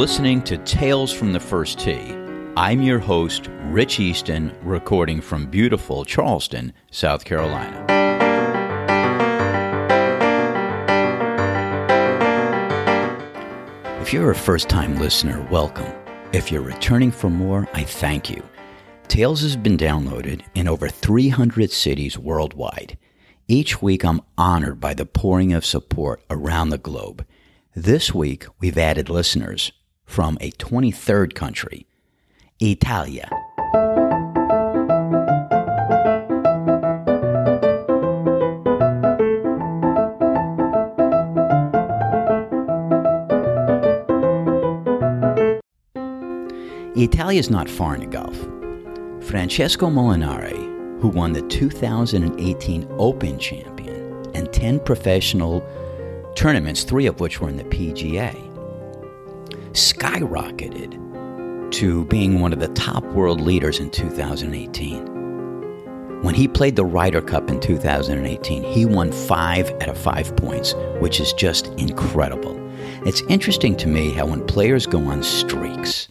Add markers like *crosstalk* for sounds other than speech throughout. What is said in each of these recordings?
listening to Tales from the First Tee. I'm your host, Rich Easton, recording from beautiful Charleston, South Carolina. If you're a first time listener, welcome. If you're returning for more, I thank you. Tales has been downloaded in over 300 cities worldwide. Each week, I'm honored by the pouring of support around the globe. This week, we've added listeners from a 23rd country, Italia. Italia is not far in the Gulf. Francesco Molinari, who won the 2018 Open champion and 10 professional tournaments, three of which were in the PGA, skyrocketed to being one of the top world leaders in 2018. When he played the Ryder Cup in 2018, he won five out of five points, which is just incredible. It's interesting to me how when players go on streaks,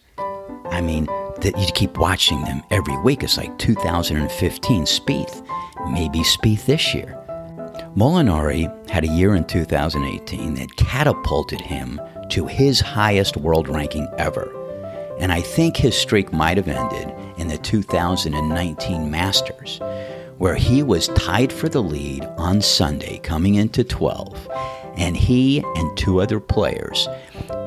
I mean, that you keep watching them every week. It's like 2015 Spieth, maybe Spieth this year. Molinari had a year in 2018 that catapulted him to his highest world ranking ever. And I think his streak might have ended in the 2019 Masters, where he was tied for the lead on Sunday coming into 12, and he and two other players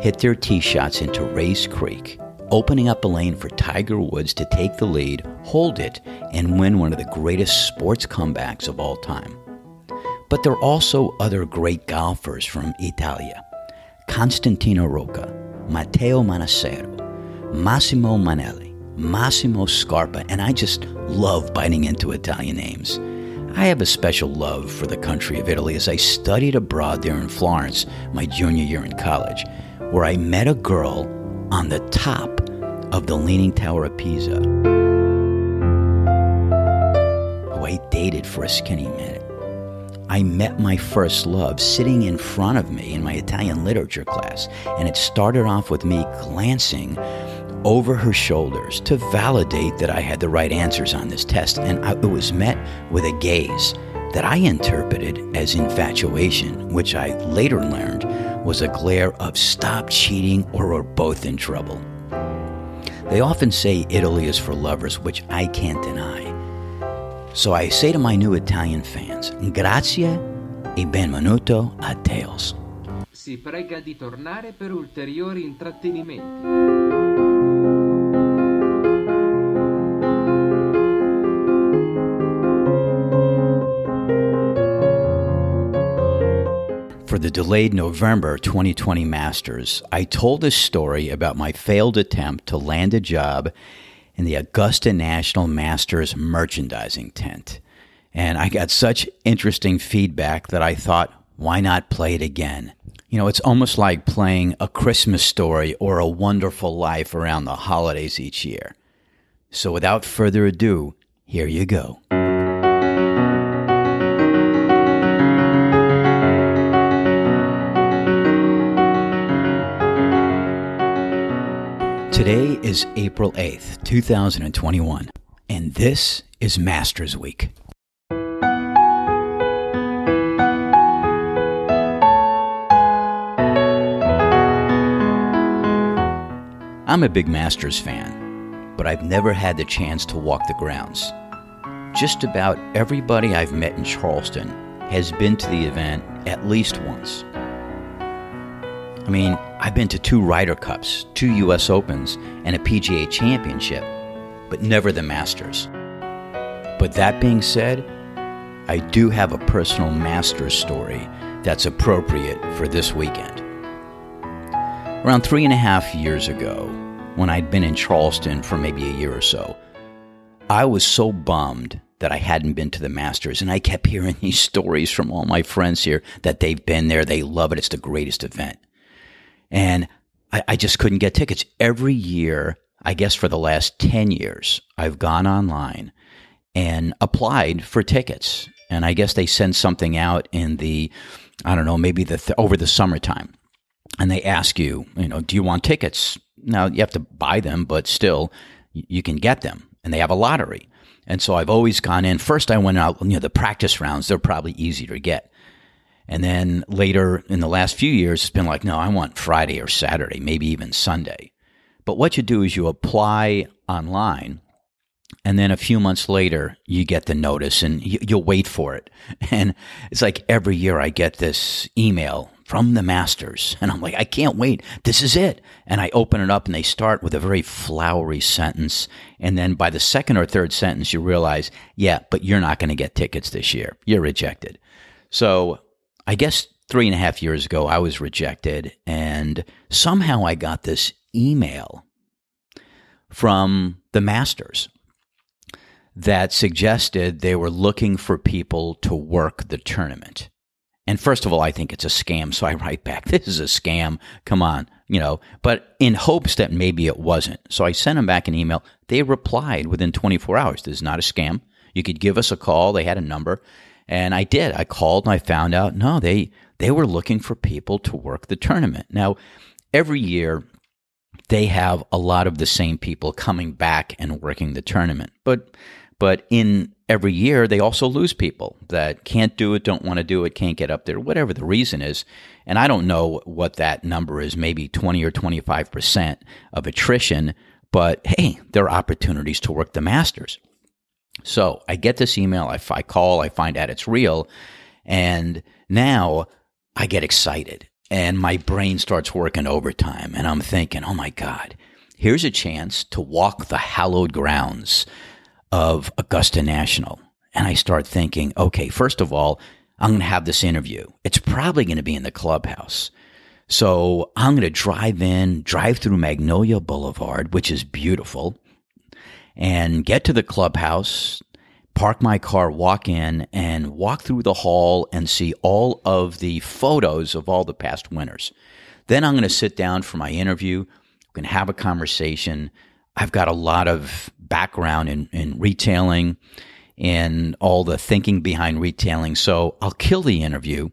hit their tee shots into Rae's Creek, opening up a lane for Tiger Woods to take the lead, hold it, and win one of the greatest sports comebacks of all time. But there are also other great golfers from Italia. Constantino Rocca, Matteo Manassero, Massimo Mannelli, Massimo Scarpa, and I just love biting into Italian names. I have a special love for the country of Italy as I studied abroad there in Florence my junior year in college, where I met a girl on the top of the Leaning Tower of Pisa who I dated for a skinny minute. I met my first love sitting in front of me in my Italian literature class, and it started off with me glancing over her shoulders to validate that I had the right answers on this test, and I, it was met with a gaze that I interpreted as infatuation, which I later learned was a glare of stop cheating or we're both in trouble. They often say Italy is for lovers, which I can't deny. So I say to my new Italian fans, grazie e benvenuto a Tales. Si prega di tornare per ulteriori intrattenimenti. For the delayed November 2020 Masters, I told a story about my failed attempt to land a job in the Augusta National Masters merchandising tent. And I got such interesting feedback that I thought, why not play it again? You know, it's almost like playing a Christmas story or a wonderful life around the holidays each year. So without further ado, here you go. Today is April 8th, 2021, and this is Masters Week. I'm a big Masters fan, but I've never had the chance to walk the grounds. Just about everybody I've met in Charleston has been to the event at least once. I mean, I've been to two Ryder Cups, two US Opens, and a PGA Championship, but never the Masters. But that being said, I do have a personal Masters story that's appropriate for this weekend. Around three and a half years ago, when I'd been in Charleston for maybe a year or so, I was so bummed that I hadn't been to the Masters. And I kept *laughs* hearing these stories from all my friends here that they've been there, they love it, it's the greatest event. And I, I just couldn't get tickets. Every year, I guess for the last 10 years, I've gone online and applied for tickets. And I guess they send something out in the, I don't know, maybe the th- over the summertime. and they ask you, you know, do you want tickets? Now you have to buy them, but still you can get them and they have a lottery. And so I've always gone in. First, I went out, you know, the practice rounds, they're probably easier to get. And then later in the last few years, it's been like, no, I want Friday or Saturday, maybe even Sunday. But what you do is you apply online and then a few months later you get the notice and you, will wait for it. *laughs* And it's like every year i get this email from the masters and i'm like i can't wait. This is it. And i open it up and they start with a very flowery sentence. And then by the second or third sentence you realize yeah but you're not going to get tickets this year. You're rejected. So i guess three and a half years ago i was rejected and somehow i got this email from the masters that suggested they were looking for people to work the tournament. And first of all, I think it's a scam. So I write back, *laughs* this is a scam. Come on, you know, but in hopes that maybe it wasn't. So I sent them back an email. They replied within 24 hours. This is not a scam. You could give us a call. They had a number. And I did. I called and I found out no, they they were looking for people to work the tournament. Now, every year they have a lot of the same people coming back and working the tournament. But but in every year, they also lose people that can't do it, don't want to do it, can't get up there, whatever the reason is. And I don't know what that number is, maybe 20 or 25% of attrition, but hey, there are opportunities to work the masters. So I get this email, I, I call, I find out it's real, and now I get excited and my brain starts working overtime. And I'm thinking, oh my God, here's a chance to walk the hallowed grounds of Augusta National. And I start thinking, okay, first of all, I'm going to have this interview. It's probably going to be in the clubhouse. So I'm going to drive in, drive through Magnolia Boulevard, which is beautiful, and get to the clubhouse, park my car, walk in, and walk through the hall and see all of the photos of all the past winners. Then I'm going to sit down for my interview. We can have a conversation. I've got a lot of background in, in retailing and all the thinking behind retailing. So I'll kill the interview.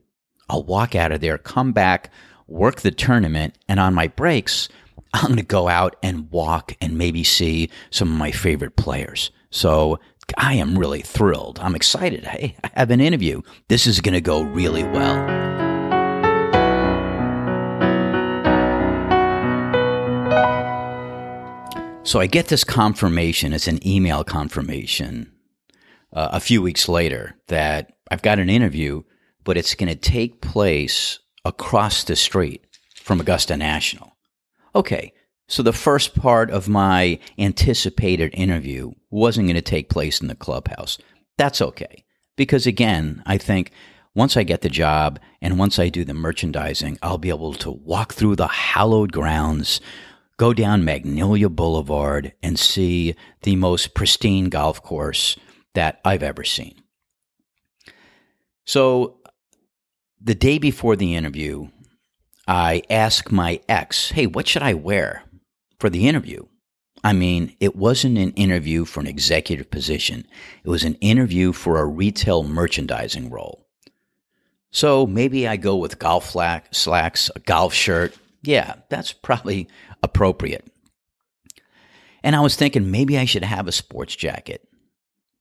I'll walk out of there, come back, work the tournament, and on my breaks, I'm going to go out and walk and maybe see some of my favorite players. So I am really thrilled. I'm excited. Hey, I have an interview. This is going to go really well. So I get this confirmation, it's an email confirmation uh, a few weeks later that I've got an interview, but it's going to take place across the street from Augusta National. Okay, so the first part of my anticipated interview wasn't going to take place in the clubhouse. That's okay. Because again, I think once I get the job and once I do the merchandising, I'll be able to walk through the hallowed grounds go down Magnolia Boulevard and see the most pristine golf course that I've ever seen. So, the day before the interview, I asked my ex, hey, what should I wear for the interview? I mean, it wasn't an interview for an executive position, it was an interview for a retail merchandising role. So maybe I go with golf slacks, a golf shirt. Yeah, that's probably appropriate. And I was thinking maybe I should have a sports jacket.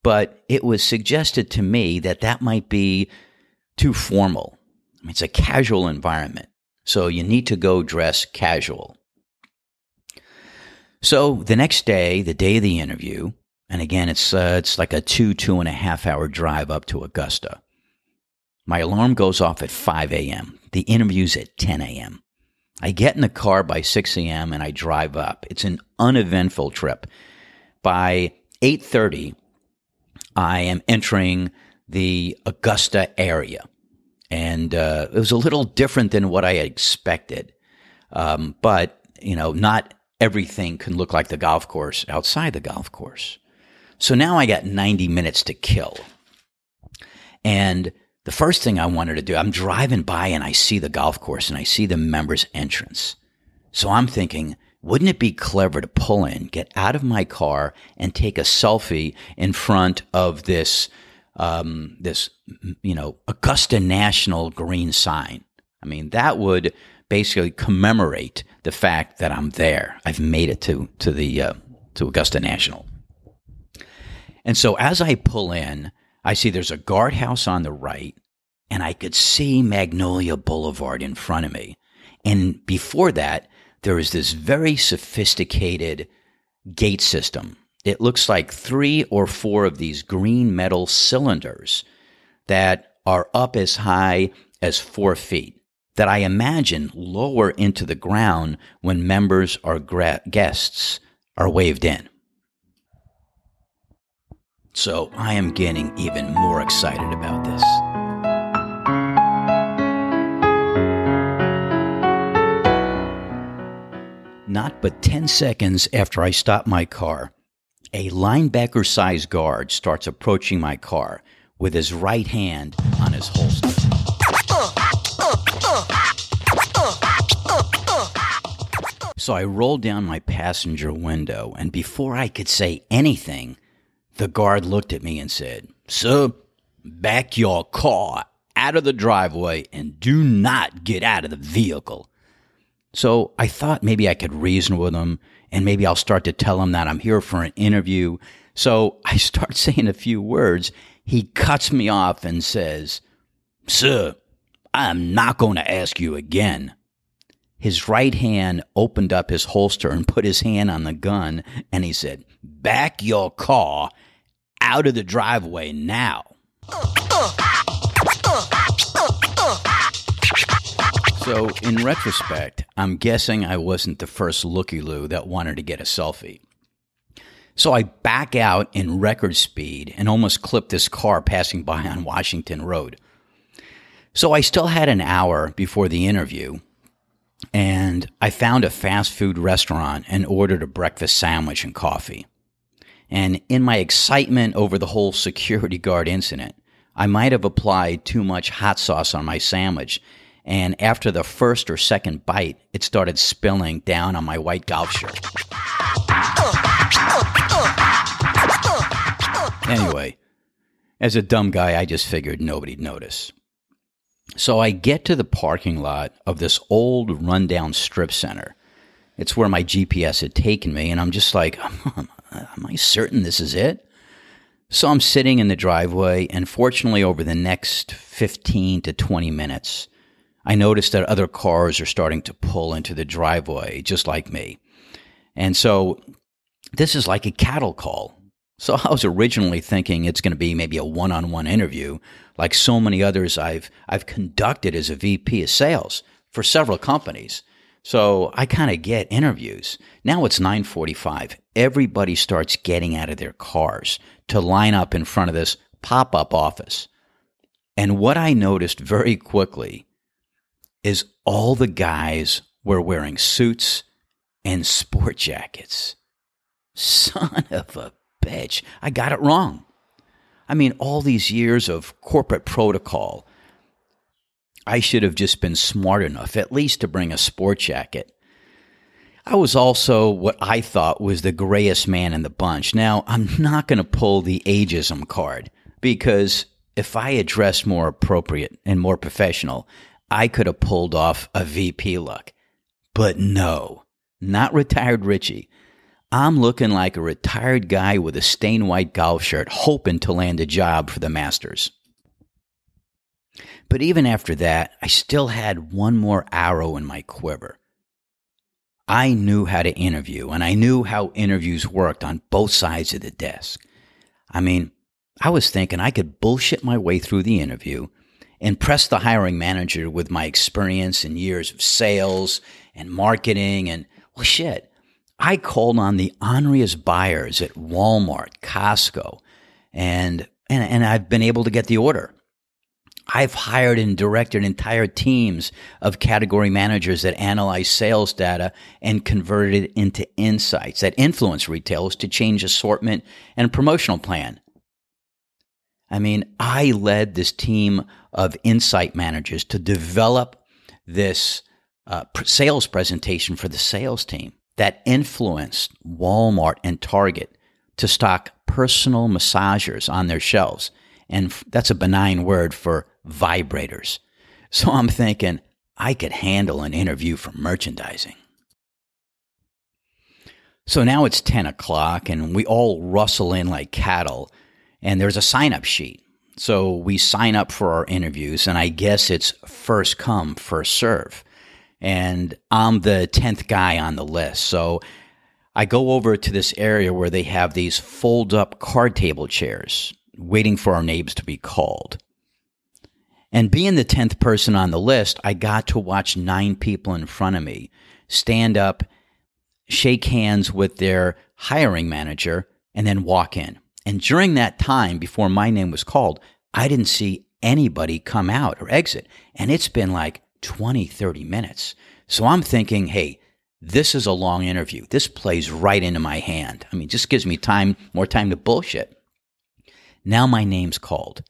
But it was suggested to me that that might be too formal. I mean, it's a casual environment. So you need to go dress casual. So the next day, the day of the interview, and again, it's, uh, it's like a two, two and a half hour drive up to Augusta. My alarm goes off at 5 a.m. The interview's at 10 a.m. I get in the car by 6 a.m. and I drive up. It's an uneventful trip. By 8:30, I am entering the Augusta area, and uh, it was a little different than what I expected. Um, but you know, not everything can look like the golf course outside the golf course. So now I got 90 minutes to kill, and the first thing I wanted to do, I'm driving by and I see the golf course and I see the members entrance. So I'm thinking, wouldn't it be clever to pull in, get out of my car, and take a selfie in front of this, um, this, you know, Augusta National green sign? I mean, that would basically commemorate the fact that I'm there. I've made it to to the uh, to Augusta National. And so as I pull in, I see there's a guardhouse on the right, and I could see Magnolia Boulevard in front of me. And before that, there is this very sophisticated gate system. It looks like three or four of these green metal cylinders that are up as high as four feet that I imagine lower into the ground when members or gra- guests are waved in. So I am getting even more excited about this. Not but 10 seconds after I stop my car, a linebacker sized guard starts approaching my car with his right hand on his holster. So I rolled down my passenger window, and before I could say anything, the guard looked at me and said, Sir, back your car out of the driveway and do not get out of the vehicle. So I thought maybe I could reason with him and maybe I'll start to tell him that I'm here for an interview. So I start *laughs* saying a few words. He cuts me off and says, Sir, I'm not going to ask you again. His right hand opened up his holster and put his hand on the gun, and he said, Back your car out of the driveway now. So, in retrospect, I'm guessing I wasn't the first looky loo that wanted to get a selfie. So I back out in record speed and almost clip this car passing by on Washington Road. So I still had an hour before the interview, and I found a fast food restaurant and ordered a breakfast sandwich and coffee. And in my excitement over the whole security guard incident, I might have applied too much hot sauce on my sandwich. And after the first or second bite, it started spilling down on my white golf shirt. Anyway, as a dumb guy, I just figured nobody'd notice. So I get to the parking lot of this old rundown strip center. It's where my GPS had taken me, and I'm just like, *laughs* am I certain this is it? So I'm sitting in the driveway, and fortunately, over the next 15 to 20 minutes, I noticed that other cars are starting to pull into the driveway, just like me. And so this is like a cattle call. So *laughs* I was originally thinking it's going to be maybe a one-on-one interview, like so many others I've I've conducted as a VP of sales for several companies. So I kind of get interviews. Now it's 9:45. Everybody starts getting out of their cars to line up in front of this pop-up office. And what I noticed very quickly is all the guys were wearing suits and sport jackets. Son of a bitch. I got it wrong. I mean, all these years of corporate protocol, I should have just been smart enough, at least to bring a sport jacket. I was also what I thought was the grayest man in the bunch. Now, I'm not going to pull the ageism card because if I had dressed more appropriate and more professional, I could have pulled off a VP look. But no, not retired Richie. I'm looking like a retired guy with a stained white golf shirt, hoping to land a job for the Masters. But even after that, I still had one more arrow in my quiver. I knew how to interview, and I knew how interviews worked on both sides of the desk. I mean, I was thinking I could bullshit my way through the interview, impress the hiring manager with my experience and years of sales and marketing, and well, shit, I called on the honoriest buyers at Walmart, Costco, and, and, and I've been able to get the order. I've hired and directed entire teams of category managers that analyze sales data and converted it into insights that influence retailers to change assortment and promotional plan. I mean, I led this team of insight managers to develop this uh, sales presentation for the sales team that influenced Walmart and Target to stock personal massagers on their shelves. And that's a benign word for vibrators. *laughs* So I'm thinking, I could handle an interview for merchandising. So now it's 10 o'clock and we all rustle in like cattle, and there's a sign up sheet. So we sign up for our interviews, and I guess it's first come, first serve. And I'm the 10th guy on the list. So I go over to this area where they have these fold up card table chairs waiting for our names to be called. And being the 10th person on the list, I got to watch nine people in front of me stand up, shake hands with their hiring manager, and then walk in. And during that time, before my name was called, I didn't see anybody come out or exit. And it's been like 20, 30 minutes. So I'm thinking, hey, this is a long interview. This plays right into my hand. I mean, just gives me time, more time to bullshit. Now my name's called.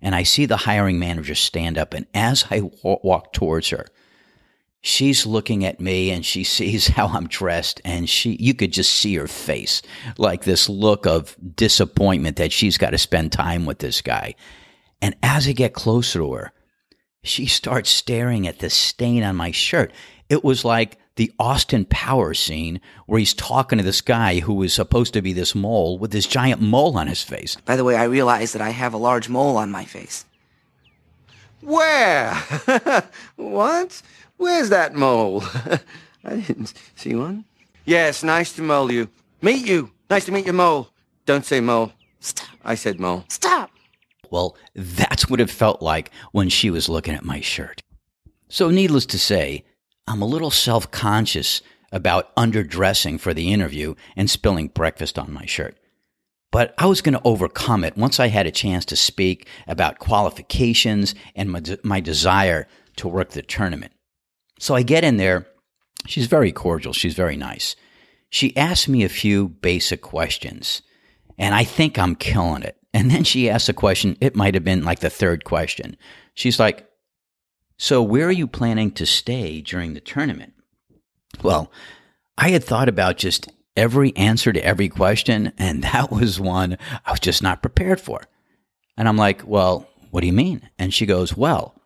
And I see the hiring manager stand up. And as I walk towards her, she's looking at me and she sees *laughs* how I'm dressed and she you could just see her face like this look of disappointment that she's got to spend time with this guy. And as I get closer to her, she starts staring at the stain on my shirt. It was like the Austin Power scene where he's talking to this guy who is supposed to be this mole with this giant mole on his face. By the way, I realize that I have a large mole on my face. Where? *laughs* what? Where's that mole? *laughs* I didn't see one. Yes, nice to mole you. Meet you. Nice to meet you, mole. Don't say mole. Stop. I said mole. Stop. Well, that's what it felt like when she was looking at my shirt. So, needless to say, I'm a little self conscious about underdressing for the interview and spilling breakfast on my shirt. But I was going to overcome it once I had a chance to speak about qualifications and my, de- my desire to work the tournament. So I get in there. She's very cordial. She's very nice. She asks me a few basic questions, and I think I'm killing it. And then she asks a question. It might have been like the third question. She's like, So, where are you planning to stay during the tournament? Well, I had thought about just every answer to every question, and *laughs* that was one I was just not prepared for. And I'm like, Well, what do you mean? And she goes, Well,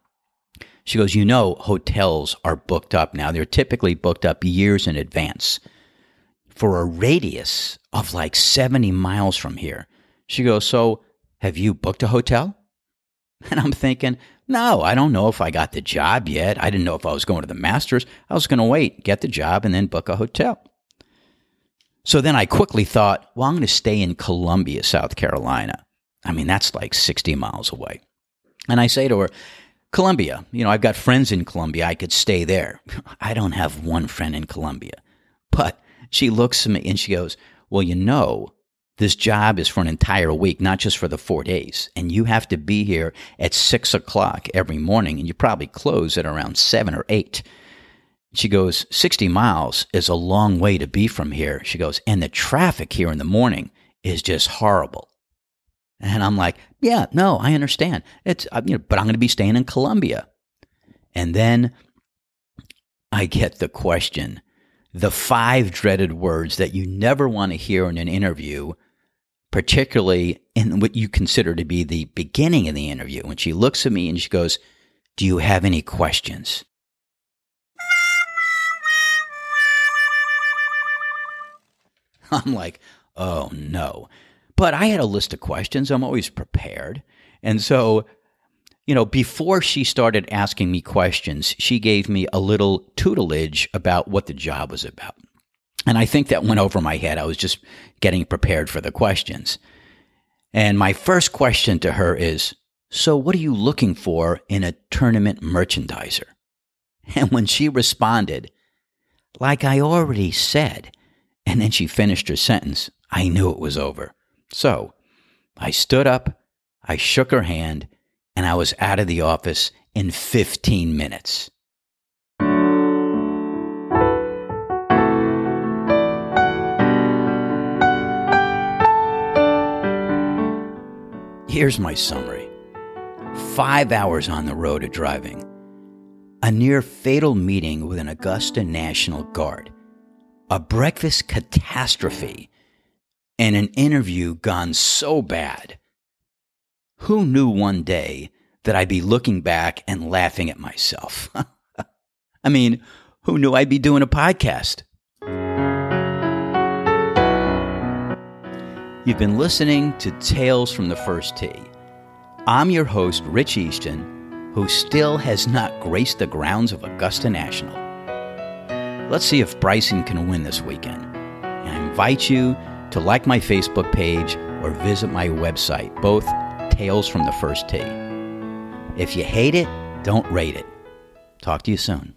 she goes, You know, hotels are booked up now. They're typically booked up years in advance for a radius of like 70 miles from here. She goes, So have you booked a hotel? *laughs* And I'm thinking, No, I don't know if I got the job yet. I didn't know if I was going to the Masters. I was going to wait, get the job, and then book a hotel. So then I quickly thought, Well, I'm going to stay in Columbia, South Carolina. I mean, that's like 60 miles away. And I say to her, Columbia, you know, I've got friends in Columbia. I could stay there. I don't have one friend in Columbia. But she looks at me and she goes, Well, you know, this job is for an entire week, not just for the four days. And you have to be here at six o'clock every morning, and you probably close at around seven or eight. She goes, 60 miles is a long way to be from here. She goes, and the traffic here in the morning is just horrible. And I'm like, yeah, no, I understand. It's, uh, you know, but I'm going to be staying in Columbia. And then I get the question, the five dreaded words that you never want to hear in an interview, particularly in what you consider to be the beginning of the interview. When she looks at me and she goes, Do you have any questions? *laughs* I'm like, oh no. But I had a list of questions. I'm always prepared. And so, you know, before she started asking me questions, she gave me a little tutelage about what the job was about. And I think that went over my head. I was just getting prepared for the questions. And my first question to her is So, what are you looking for in a tournament merchandiser? *laughs* And when she responded, like I already said, and then she finished her sentence, I knew it was over. So I stood up, I shook her hand, and I was out of the office in 15 minutes. Here's my summary. Five hours on the road of driving, a near fatal meeting with an Augusta National Guard, a breakfast catastrophe and an interview gone so bad. Who knew one day that I'd be looking back and laughing at myself? *laughs* I mean, who knew I'd be doing a podcast? You've been listening to Tales from the First Tee. I'm your host, Rich Easton, who still has not graced the grounds of Augusta National. Let's see if Bryson can win this weekend. And I invite you to like my Facebook page or visit my website, both Tales from the First Tee. If you hate it, don't rate it. Talk to you soon.